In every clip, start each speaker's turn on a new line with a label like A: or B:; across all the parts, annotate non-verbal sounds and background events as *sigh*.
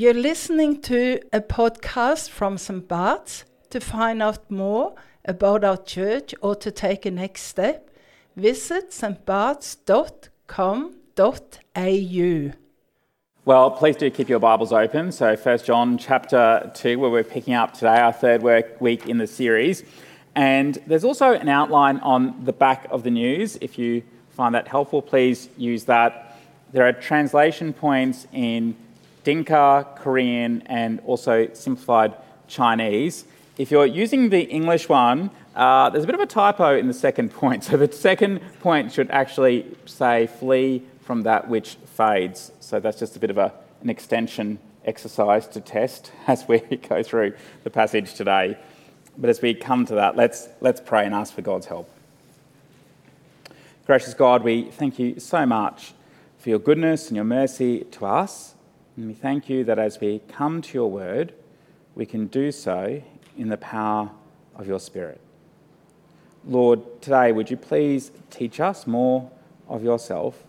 A: You're listening to a podcast from St. Bart's. To find out more about our church or to take a next step, visit stbarts.com.au.
B: Well, please do keep your Bibles open. So, 1 John chapter 2, where we're picking up today, our third work week in the series. And there's also an outline on the back of the news. If you find that helpful, please use that. There are translation points in Dinka, Korean, and also simplified Chinese. If you're using the English one, uh, there's a bit of a typo in the second *laughs* point. So the second point should actually say flee from that which fades. So that's just a bit of a, an extension exercise to test *laughs* as we go through the passage today. But as we come to that, let's, let's pray and ask for God's help. Gracious God, we thank you so much for your goodness and your mercy to us. And we thank you that as we come to your word, we can do so in the power of your Spirit. Lord, today would you please teach us more of yourself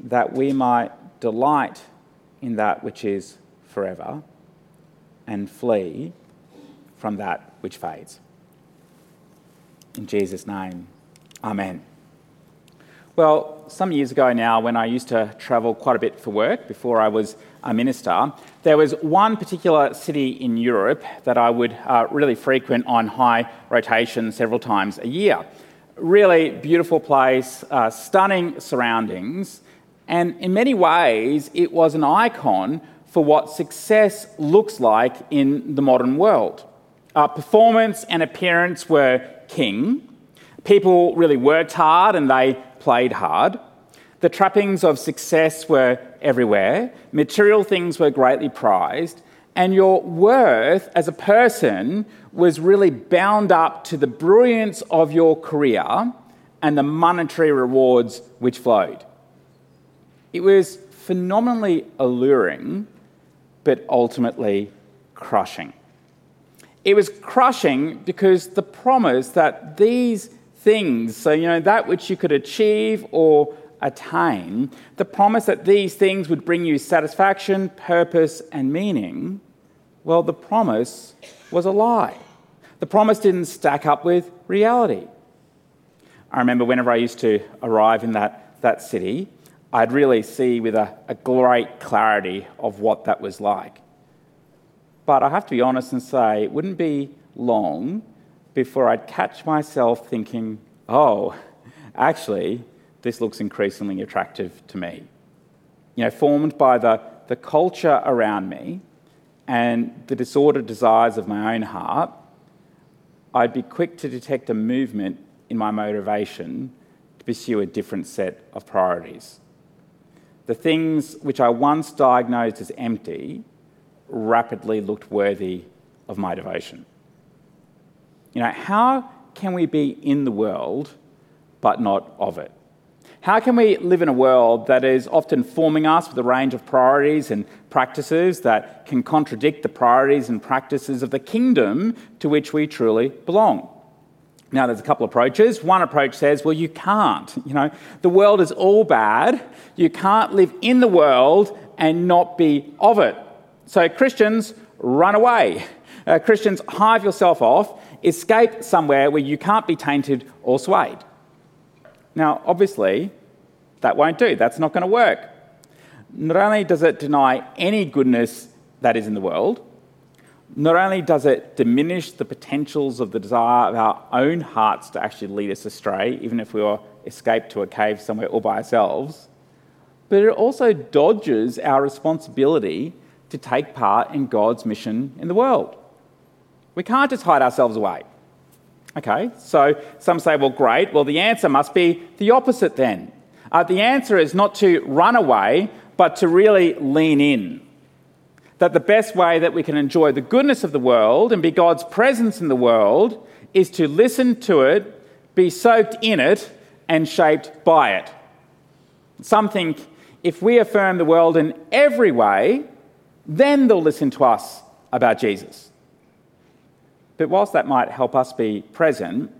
B: that we might delight in that which is forever and flee from that which fades. In Jesus' name, Amen. Well, some years ago now, when I used to travel quite a bit for work before I was a minister, there was one particular city in Europe that I would uh, really frequent on high rotation several times a year. Really beautiful place, uh, stunning surroundings, and in many ways, it was an icon for what success looks like in the modern world. Uh, performance and appearance were king. People really worked hard and they played hard. The trappings of success were everywhere, material things were greatly prized, and your worth as a person was really bound up to the brilliance of your career and the monetary rewards which flowed. It was phenomenally alluring, but ultimately crushing. It was crushing because the promise that these things. So, you know, that which you could achieve or attain, the promise that these things would bring you satisfaction, purpose, and meaning, well, the promise was a lie. The promise didn't stack up with reality. I remember whenever I used to arrive in that, that city, I'd really see with a, a great clarity of what that was like. But I have to be honest and say, it wouldn't be long before I'd catch myself thinking, oh, actually, this looks increasingly attractive to me. You know, formed by the, the culture around me and the disordered desires of my own heart, I'd be quick to detect a movement in my motivation to pursue a different set of priorities. The things which I once diagnosed as empty rapidly looked worthy of my devotion. You know, how can we be in the world but not of it? How can we live in a world that is often forming us with a range of priorities and practices that can contradict the priorities and practices of the kingdom to which we truly belong? Now, there's a couple of approaches. One approach says, well, you can't. *laughs* You know, the world is all bad. You can't live in the world and not be of it. So, Christians, run away. Uh, Christians, hive yourself off escape somewhere where you can't be tainted or swayed. Now, obviously, that won't do. That's not going to work. Not only does it deny any goodness that is in the world, not only does it diminish the potentials of the desire of our own hearts to actually lead us astray, even if we were escaped to a cave somewhere all by ourselves, but it also dodges our responsibility to take part in God's mission in the world. We can't just hide ourselves away. Okay, so some say, well, great. Well, the answer must be the opposite then. Uh, the answer is not to run away, but to really lean in. That the best way that we can enjoy the goodness of the world and be God's presence in the world is to listen to it, be soaked in it, and shaped by it. Some think if we affirm the world in every way, then they'll listen to us about Jesus. But whilst that might help us be present,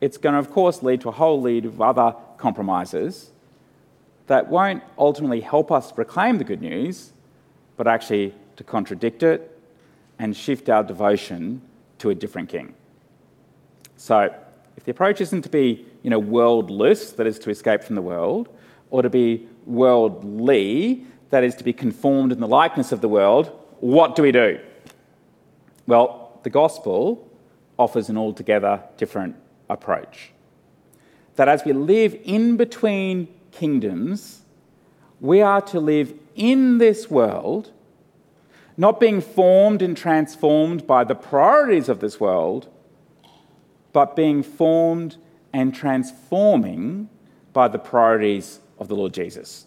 B: it's going to, of course, lead to a whole lead of other compromises that won't ultimately help us proclaim the good news, but actually to contradict it and shift our devotion to a different king. So, if the approach isn't to be, you know, worldless, that is to escape from the world, or to be worldly, that is to be conformed in the likeness of the world, what do we do? Well, the gospel offers an altogether different approach. That as we live in between kingdoms, we are to live in this world, not being formed and transformed by the priorities of this world, but being formed and transforming by the priorities of the Lord Jesus.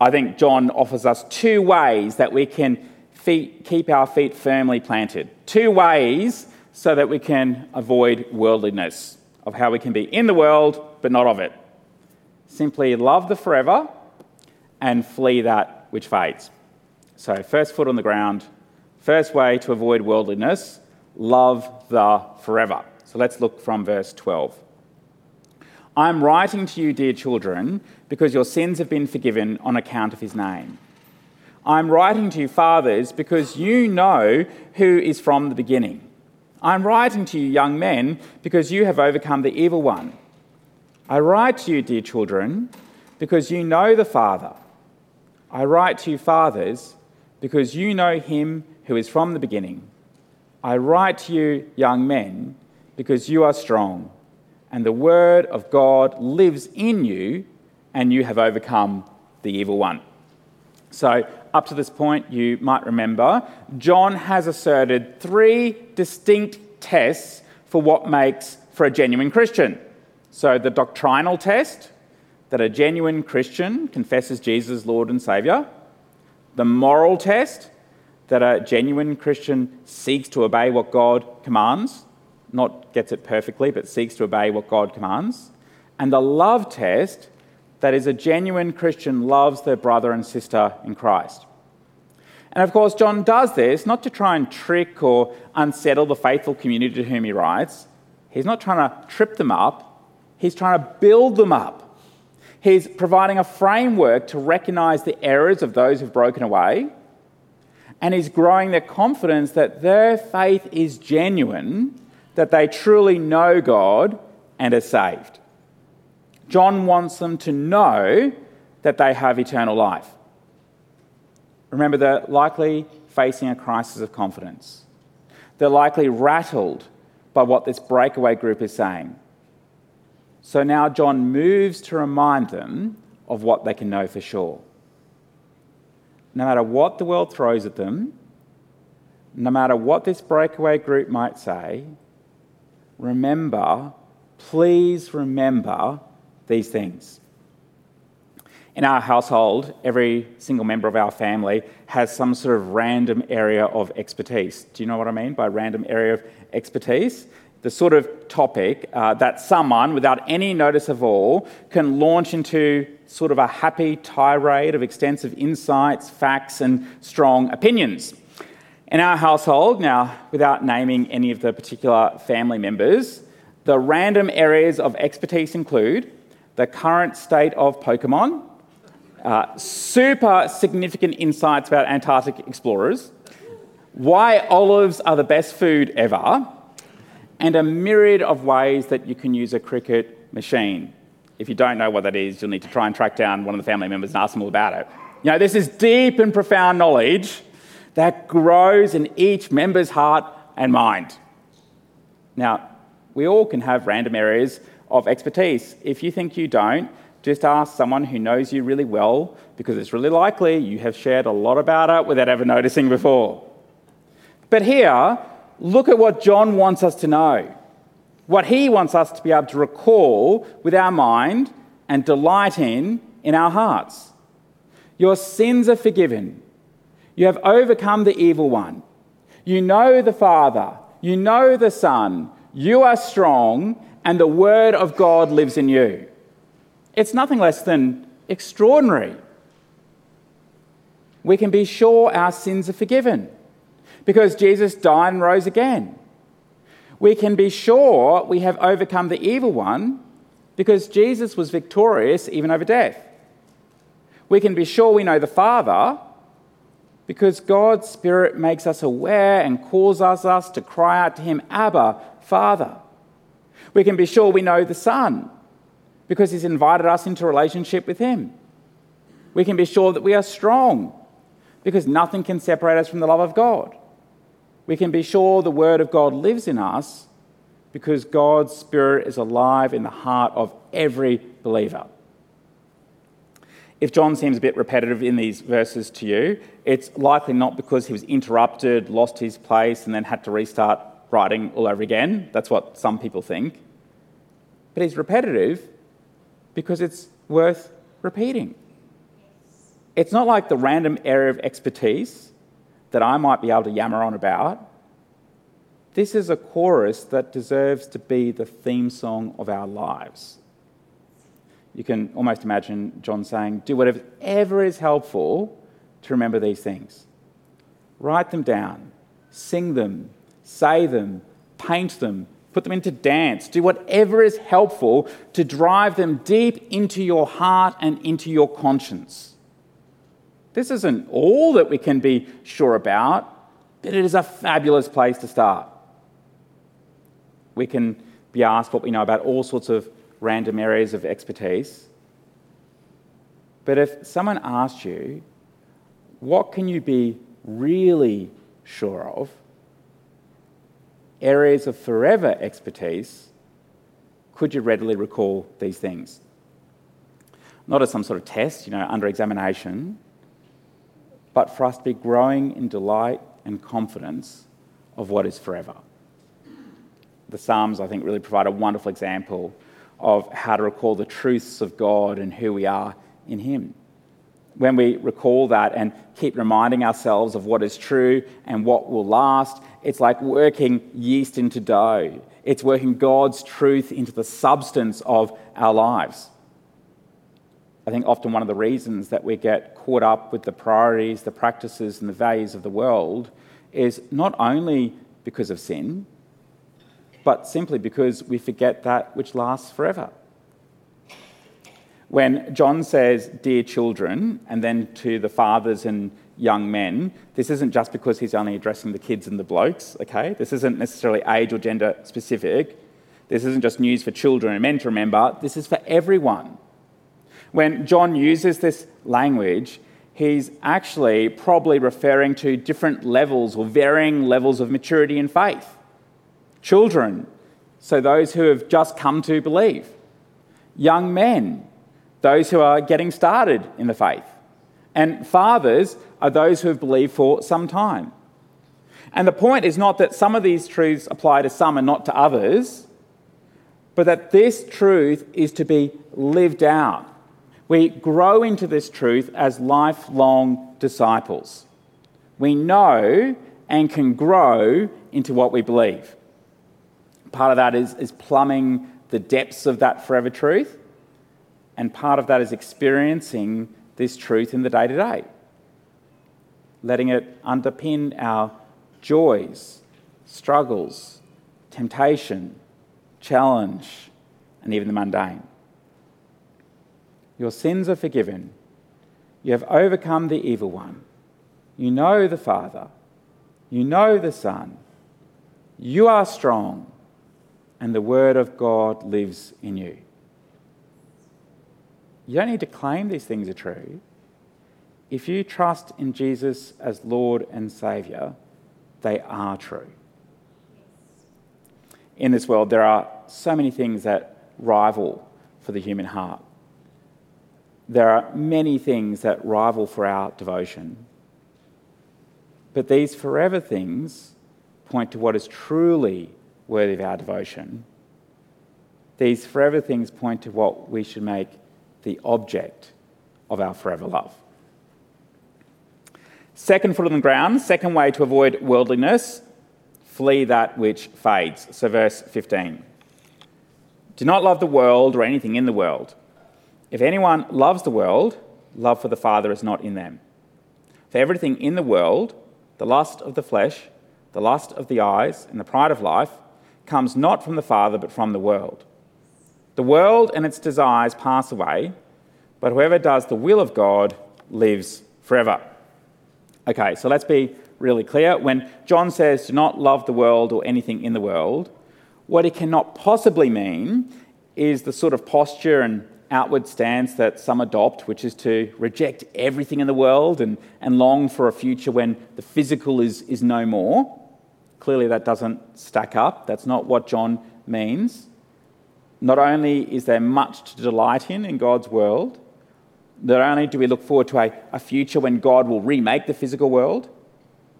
B: I think John offers us two ways that we can feet, keep our feet firmly planted. Two ways so that we can avoid worldliness, of how we can be in the world but not of it. Simply love the forever and flee that which fades. So, first foot on the ground, first way to avoid worldliness, love the forever. So, let's look from verse 12. I'm writing to you, dear children, because your sins have been forgiven on account of his name. I'm writing to you, fathers, because you know who is from the beginning. I'm writing to you, young men, because you have overcome the evil one. I write to you, dear children, because you know the Father. I write to you, fathers, because you know him who is from the beginning. I write to you, young men, because you are strong and the word of God lives in you, and you have overcome the evil one. So, up to this point, you might remember, John has asserted three distinct tests for what makes for a genuine Christian. So, the doctrinal test that a genuine Christian confesses Jesus Lord and Saviour, the moral test that a genuine Christian seeks to obey what God commands, not gets it perfectly, but seeks to obey what God commands. And the love test that is a genuine Christian loves their brother and sister in Christ. And of course, John does this not to try and trick or unsettle the faithful community to whom he writes. He's not trying to trip them up, he's trying to build them up. He's providing a framework to recognize the errors of those who've broken away, and he's growing their confidence that their faith is genuine that they truly know God and are saved. John wants them to know that they have eternal life. Remember, they're likely facing a crisis of confidence. They're likely rattled by what this breakaway group is saying. So now John moves to remind them of what they can know for sure. No matter what the world throws at them, no matter what this breakaway group might say, remember, please remember these things. In our household, every single member of our family has some sort of random area of expertise. Do you know what I mean by random area of expertise? The sort of topic uh, that someone, without any notice of all, can launch into sort of a happy tirade of extensive insights, facts, and strong opinions. In our household, now without naming any of the particular family members, the random areas of expertise include the current state of Pokemon, uh, super significant insights about Antarctic explorers, why olives are the best food ever, and a myriad of ways that you can use a cricket machine. If you don't know what that is, you'll need to try and track down one of the family members and ask them all about it. You know, this is deep and profound knowledge that grows in each member's heart and mind. Now, we all can have random areas of expertise. If you think you don't, just ask someone who knows you really well because it's really likely you have shared a lot about it without ever noticing before. But here, look at what John wants us to know. What he wants us to be able to recall with our mind and delight in in our hearts. Your sins are forgiven. You have overcome the evil one. You know the Father. You know the Son. You are strong, and the Word of God lives in you. It's nothing less than extraordinary. We can be sure our sins are forgiven because Jesus died and rose again. We can be sure we have overcome the evil one because Jesus was victorious even over death. We can be sure we know the Father because God's Spirit makes us aware and causes us to cry out to Him, Abba, Father. We can be sure we know the Son because He's invited us into relationship with Him. We can be sure that we are strong because nothing can separate us from the love of God. We can be sure the Word of God lives in us because God's Spirit is alive in the heart of every believer. If John seems a bit repetitive in these verses to you, it's likely not because he was interrupted, lost his place, and then had to restart writing all over again. That's what some people think. But he's repetitive because it's worth repeating. It's not like the random area of expertise that I might be able to yammer on about. This is a chorus that deserves to be the theme song of our lives. You can almost imagine John saying, Do whatever is helpful to remember these things. Write them down, sing them, say them, paint them, put them into dance. Do whatever is helpful to drive them deep into your heart and into your conscience. This isn't all that we can be sure about, but it is a fabulous place to start. We can be asked what we know about all sorts of random areas of expertise. But if someone asked you, what can you be really sure of? Areas of forever expertise, could you readily recall these things? Not as some sort of test, you know, under examination, but for us to be growing in delight and confidence of what is forever. The Psalms, I think, really provide a wonderful example of how to recall the truths of God and who we are in Him. When we recall that and keep reminding ourselves of what is true and what will last, it's like working yeast into dough. It's working God's truth into the substance of our lives. I think often one of the reasons that we get caught up with the priorities, the practices, and the values of the world is not only because of sin, but simply because we forget that which lasts forever. When John says, Dear children, and then to the fathers and young men, this isn't just because he's only addressing the kids and the blokes, okay? This isn't necessarily age or gender specific. This isn't just news for children and men to remember. This is for everyone. When John uses this language, he's actually probably referring to different levels or varying levels of maturity in faith children, so those who have just come to believe, young men, those who are getting started in the faith, and fathers are those who have believed for some time. And the point is not that some of these truths apply to some and not to others, but that this truth is to be lived out. We grow into this truth as lifelong disciples. We know and can grow into what we believe. Part of that is, is plumbing the depths of that forever truth, and part of that is experiencing this truth in the day to day, letting it underpin our joys, struggles, temptation, challenge, and even the mundane. Your sins are forgiven. You have overcome the evil one. You know the Father. You know the Son. You are strong and the Word of God lives in you. You don't need to claim these things are true. If you trust in Jesus as Lord and Saviour, they are true. In this world, there are so many things that rival for the human heart. There are many things that rival for our devotion. But these forever things point to what is truly worthy of our devotion. These forever things point to what we should make the object of our forever love. Second foot on the ground, second way to avoid worldliness, flee that which fades. So, verse 15. Do not love the world or anything in the world. If anyone loves the world, love for the Father is not in them. For everything in the world, the lust of the flesh, the lust of the eyes, and the pride of life, comes not from the Father, but from the world. The world and its desires pass away, but whoever does the will of God lives forever. Okay, so let's be really clear. When John says, do not love the world or anything in the world, what it cannot possibly mean is the sort of posture and outward stance that some adopt, which is to reject everything in the world and, and long for a future when the physical is, is no more. Clearly, that doesn't stack up. That's not what John means. Not only is there much to delight in in God's world, not only do we look forward to a, a future when God will remake the physical world,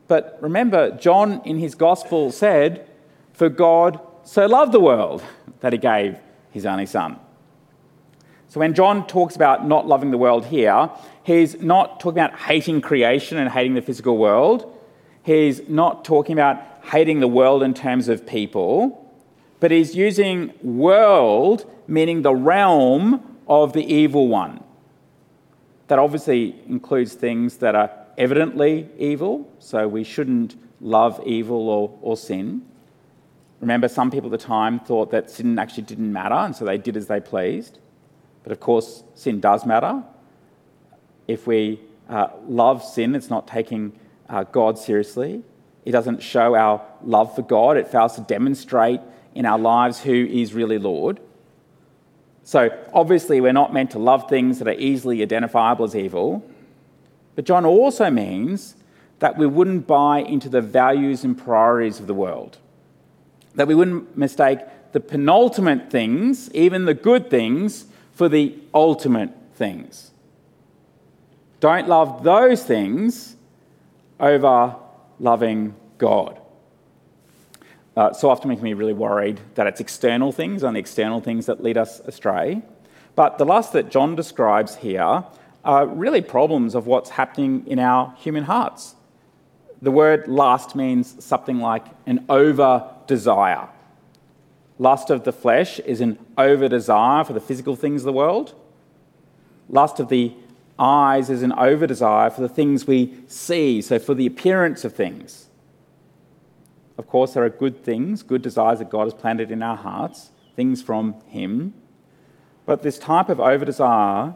B: but remember, John in his gospel said, For God so loved the world *laughs* that he gave his only son. So when John talks about not loving the world here, he's not talking about hating creation and hating the physical world. He's not talking about hating the world in terms of people, but he's using world meaning the realm of the evil one. That obviously includes things that are evidently evil, so we shouldn't love evil or, or sin. Remember, some people at the time thought that sin actually didn't matter, and so they did as they pleased. But of course, sin does matter. If we uh, love sin, it's not taking uh, God seriously. It doesn't show our love for God. It fails to demonstrate in our lives who is really Lord. So, obviously, we're not meant to love things that are easily identifiable as evil. But John also means that we wouldn't buy into the values and priorities of the world, that we wouldn't mistake the penultimate things, even the good things, for the ultimate things. Don't love those things over loving God. Uh, so often can be really worried that it's external things, only external things that lead us astray. But the lust that John describes here are really problems of what's happening in our human hearts. The word lust means something like an over desire. Lust of the flesh is an over desire for the physical things of the world. Lust of the eyes is an over desire for the things we see, so for the appearance of things. Of course, there are good things, good desires that God has planted in our hearts, things from Him. But this type of over desire,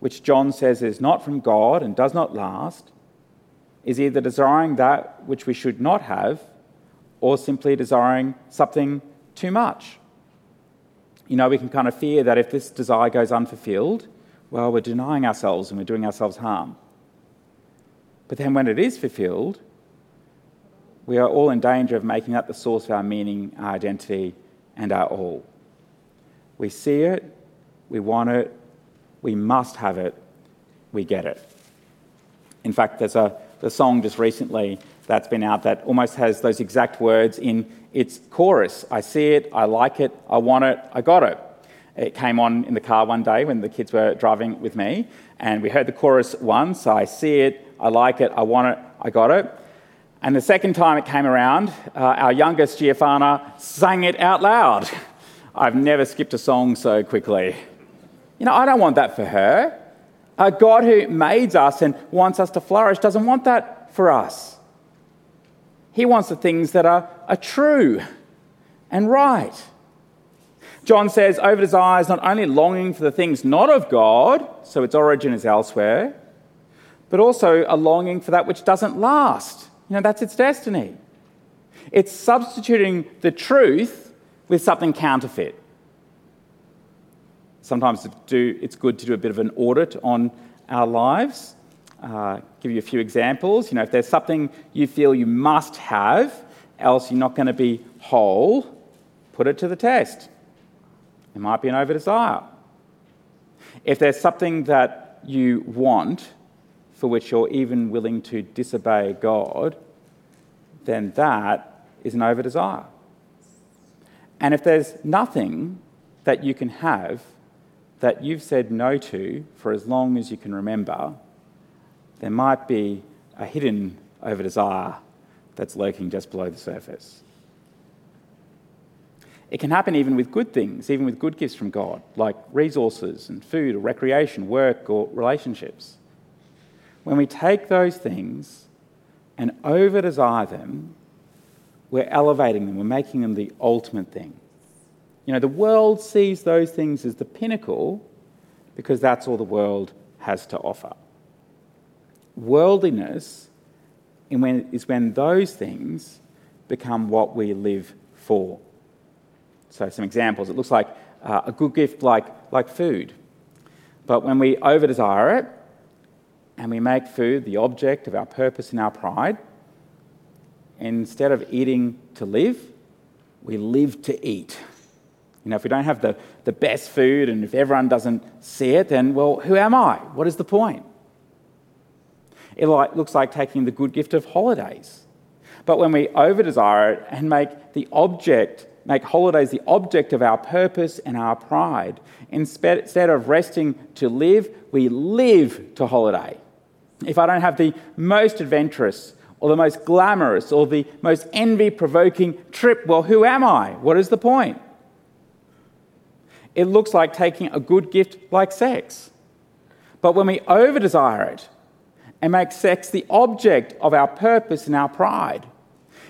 B: which John says is not from God and does not last, is either desiring that which we should not have or simply desiring something too much. You know, we can kind of fear that if this desire goes unfulfilled, well, we're denying ourselves and we're doing ourselves harm. But then when it is fulfilled, we are all in danger of making that the source of our meaning, our identity, and our all. We see it, we want it, we must have it, we get it. In fact, there's a the song just recently that's been out that almost has those exact words in its chorus. I see it, I like it, I want it, I got it. It came on in the car one day when the kids were driving with me, and we heard the chorus once I see it, I like it, I want it, I got it. And the second time it came around, uh, our youngest Giovanna sang it out loud. I've never skipped a song so quickly. You know, I don't want that for her. A God who made us and wants us to flourish doesn't want that for us. He wants the things that are, are true and right. John says, over desire is not only longing for the things not of God, so its origin is elsewhere, but also a longing for that which doesn't last. You know, that's its destiny. It's substituting the truth with something counterfeit. Sometimes it's good to do a bit of an audit on our lives uh, give you a few examples. You know, if there's something you feel you must have, else you're not going to be whole, put it to the test. It might be an over desire. If there's something that you want for which you're even willing to disobey God, then that is an over desire. And if there's nothing that you can have that you've said no to for as long as you can remember, there might be a hidden over desire that's lurking just below the surface. It can happen even with good things, even with good gifts from God, like resources and food or recreation, work or relationships. When we take those things and over desire them, we're elevating them, we're making them the ultimate thing. You know, the world sees those things as the pinnacle because that's all the world has to offer. Worldliness is when those things become what we live for. So, some examples. It looks like uh, a good gift like, like food. But when we over desire it and we make food the object of our purpose and our pride, instead of eating to live, we live to eat. You know, if we don't have the, the best food and if everyone doesn't see it, then, well, who am I? What is the point? It like, looks like taking the good gift of holidays. But when we over desire it and make the object, make holidays the object of our purpose and our pride, instead of resting to live, we live to holiday. If I don't have the most adventurous or the most glamorous or the most envy provoking trip, well, who am I? What is the point? It looks like taking a good gift like sex. But when we over desire it and make sex the object of our purpose and our pride,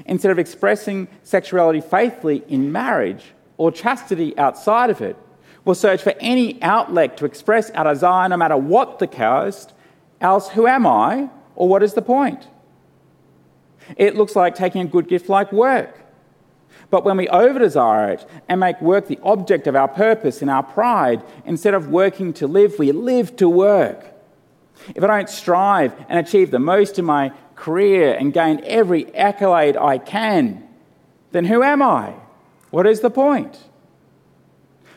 B: instead of expressing sexuality faithfully in marriage or chastity outside of it, we'll search for any outlet to express our desire no matter what the cost, else who am I or what is the point? It looks like taking a good gift like work but when we over desire it and make work the object of our purpose and our pride, instead of working to live, we live to work. If I don't strive and achieve the most in my career and gain every accolade I can, then who am I? What is the point?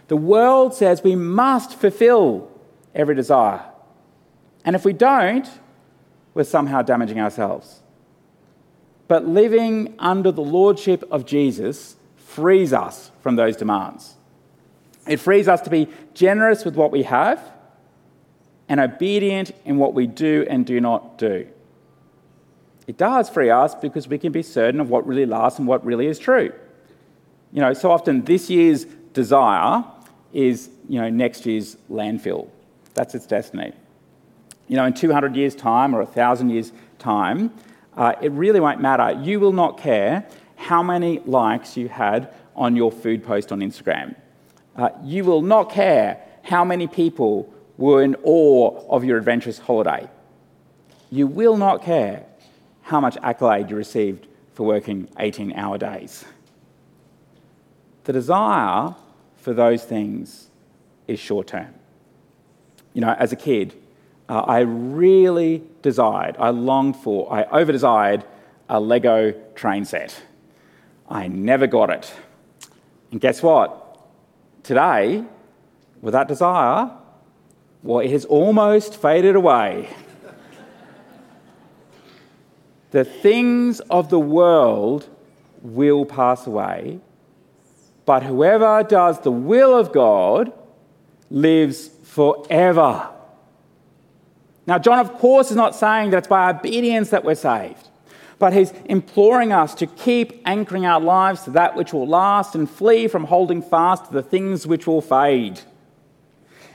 B: The world says we must fulfill every desire. And if we don't, we're somehow damaging ourselves. But living under the lordship of Jesus frees us from those demands. It frees us to be generous with what we have and obedient in what we do and do not do. It does free us because we can be certain of what really lasts and what really is true. You know, so often this year's desire is, you know, next year's landfill. That's its destiny. You know, in 200 years' time or 1,000 years' time, uh, it really won't matter. You will not care how many likes you had on your food post on Instagram. Uh, you will not care how many people were in awe of your adventurous holiday. You will not care how much accolade you received for working 18 hour days. The desire for those things is short term. You know, as a kid, uh, I really desired, I longed for, I over desired a Lego train set. I never got it. And guess what? Today, with that desire, well, it has almost faded away. the things of the world will pass away, but whoever does the will of God lives forever. Now, John, of course, is not saying that it's by obedience that we're saved, but he's imploring us to keep anchoring our lives to that which will last and flee from holding fast to the things which will fade.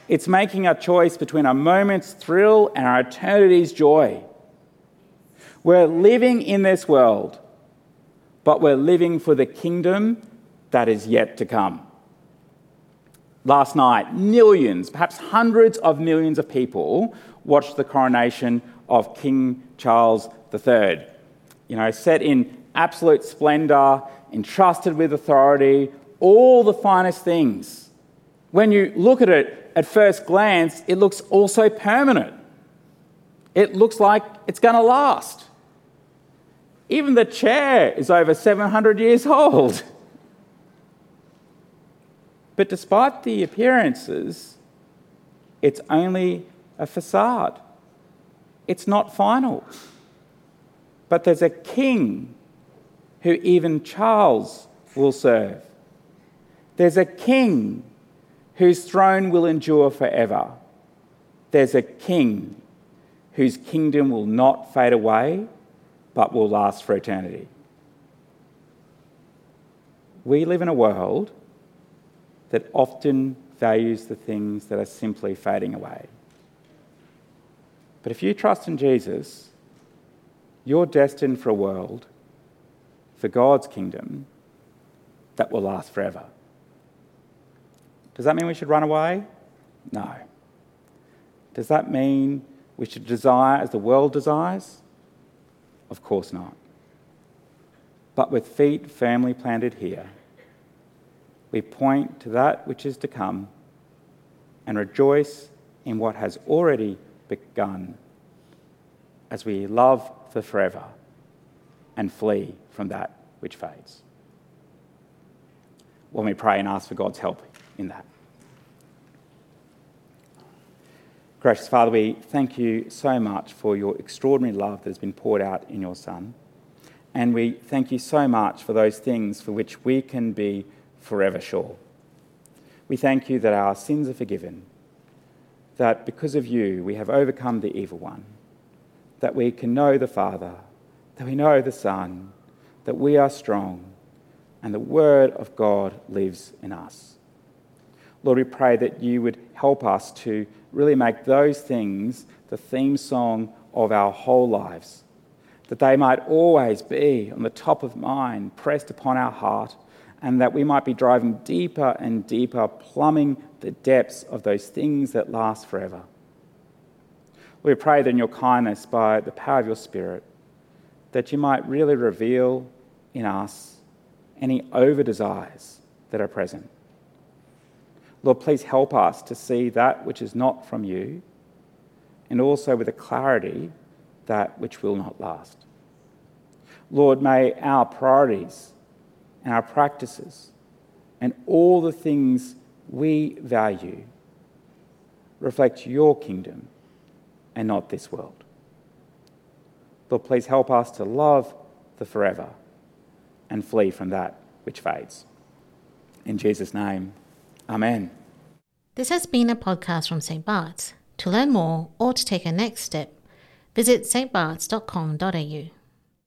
B: It's making a choice between a moment's thrill and our eternity's joy. We're living in this world, but we're living for the kingdom that is yet to come. Last night, millions, perhaps hundreds of millions of people watched the coronation of King Charles III. You know, set in absolute splendour, entrusted with authority, all the finest things. When you look at it at first glance, it looks also permanent. It looks like it's going to last. Even the chair is over 700 years old. *laughs* But despite the appearances, it's only a facade. It's not final. But there's a king who even Charles will serve. There's a king whose throne will endure forever. There's a king whose kingdom will not fade away, but will last for eternity. We live in a world that often values the things that are simply fading away. But if you trust in Jesus, you're destined for a world, for God's kingdom, that will last forever. Does that mean we should run away? No. Does that mean we should desire as the world desires? Of course not. But with feet firmly planted here, we point to that which is to come and rejoice in what has already begun as we love for forever and flee from that which fades. When we pray and ask for God's help in that. Gracious Father, we thank you so much for your extraordinary love that has been poured out in your Son. And we thank you so much for those things for which we can be forever sure. We thank you that our sins are forgiven, that because of you we have overcome the evil one, that we can know the Father, that we know the Son, that we are strong, and the Word of God lives in us. Lord, we pray that you would help us to really make those things the theme song of our whole lives, that they might always be on the top of mind, pressed upon our heart, and that we might be driving deeper and deeper, plumbing the depths of those things that last forever. We pray that in your kindness, by the power of your Spirit, that you might really reveal in us any over desires that are present Lord, please help us to see that which is not from you, and also with a clarity that which will not last. Lord, may our priorities and our practices and all the things we value reflect your kingdom and not this world. Lord, please help us to love the forever and flee from that which fades. In Jesus' name. Amen.
C: This has been a podcast from St. Bart's. To learn more or to take a next step, visit stbarts.com.au.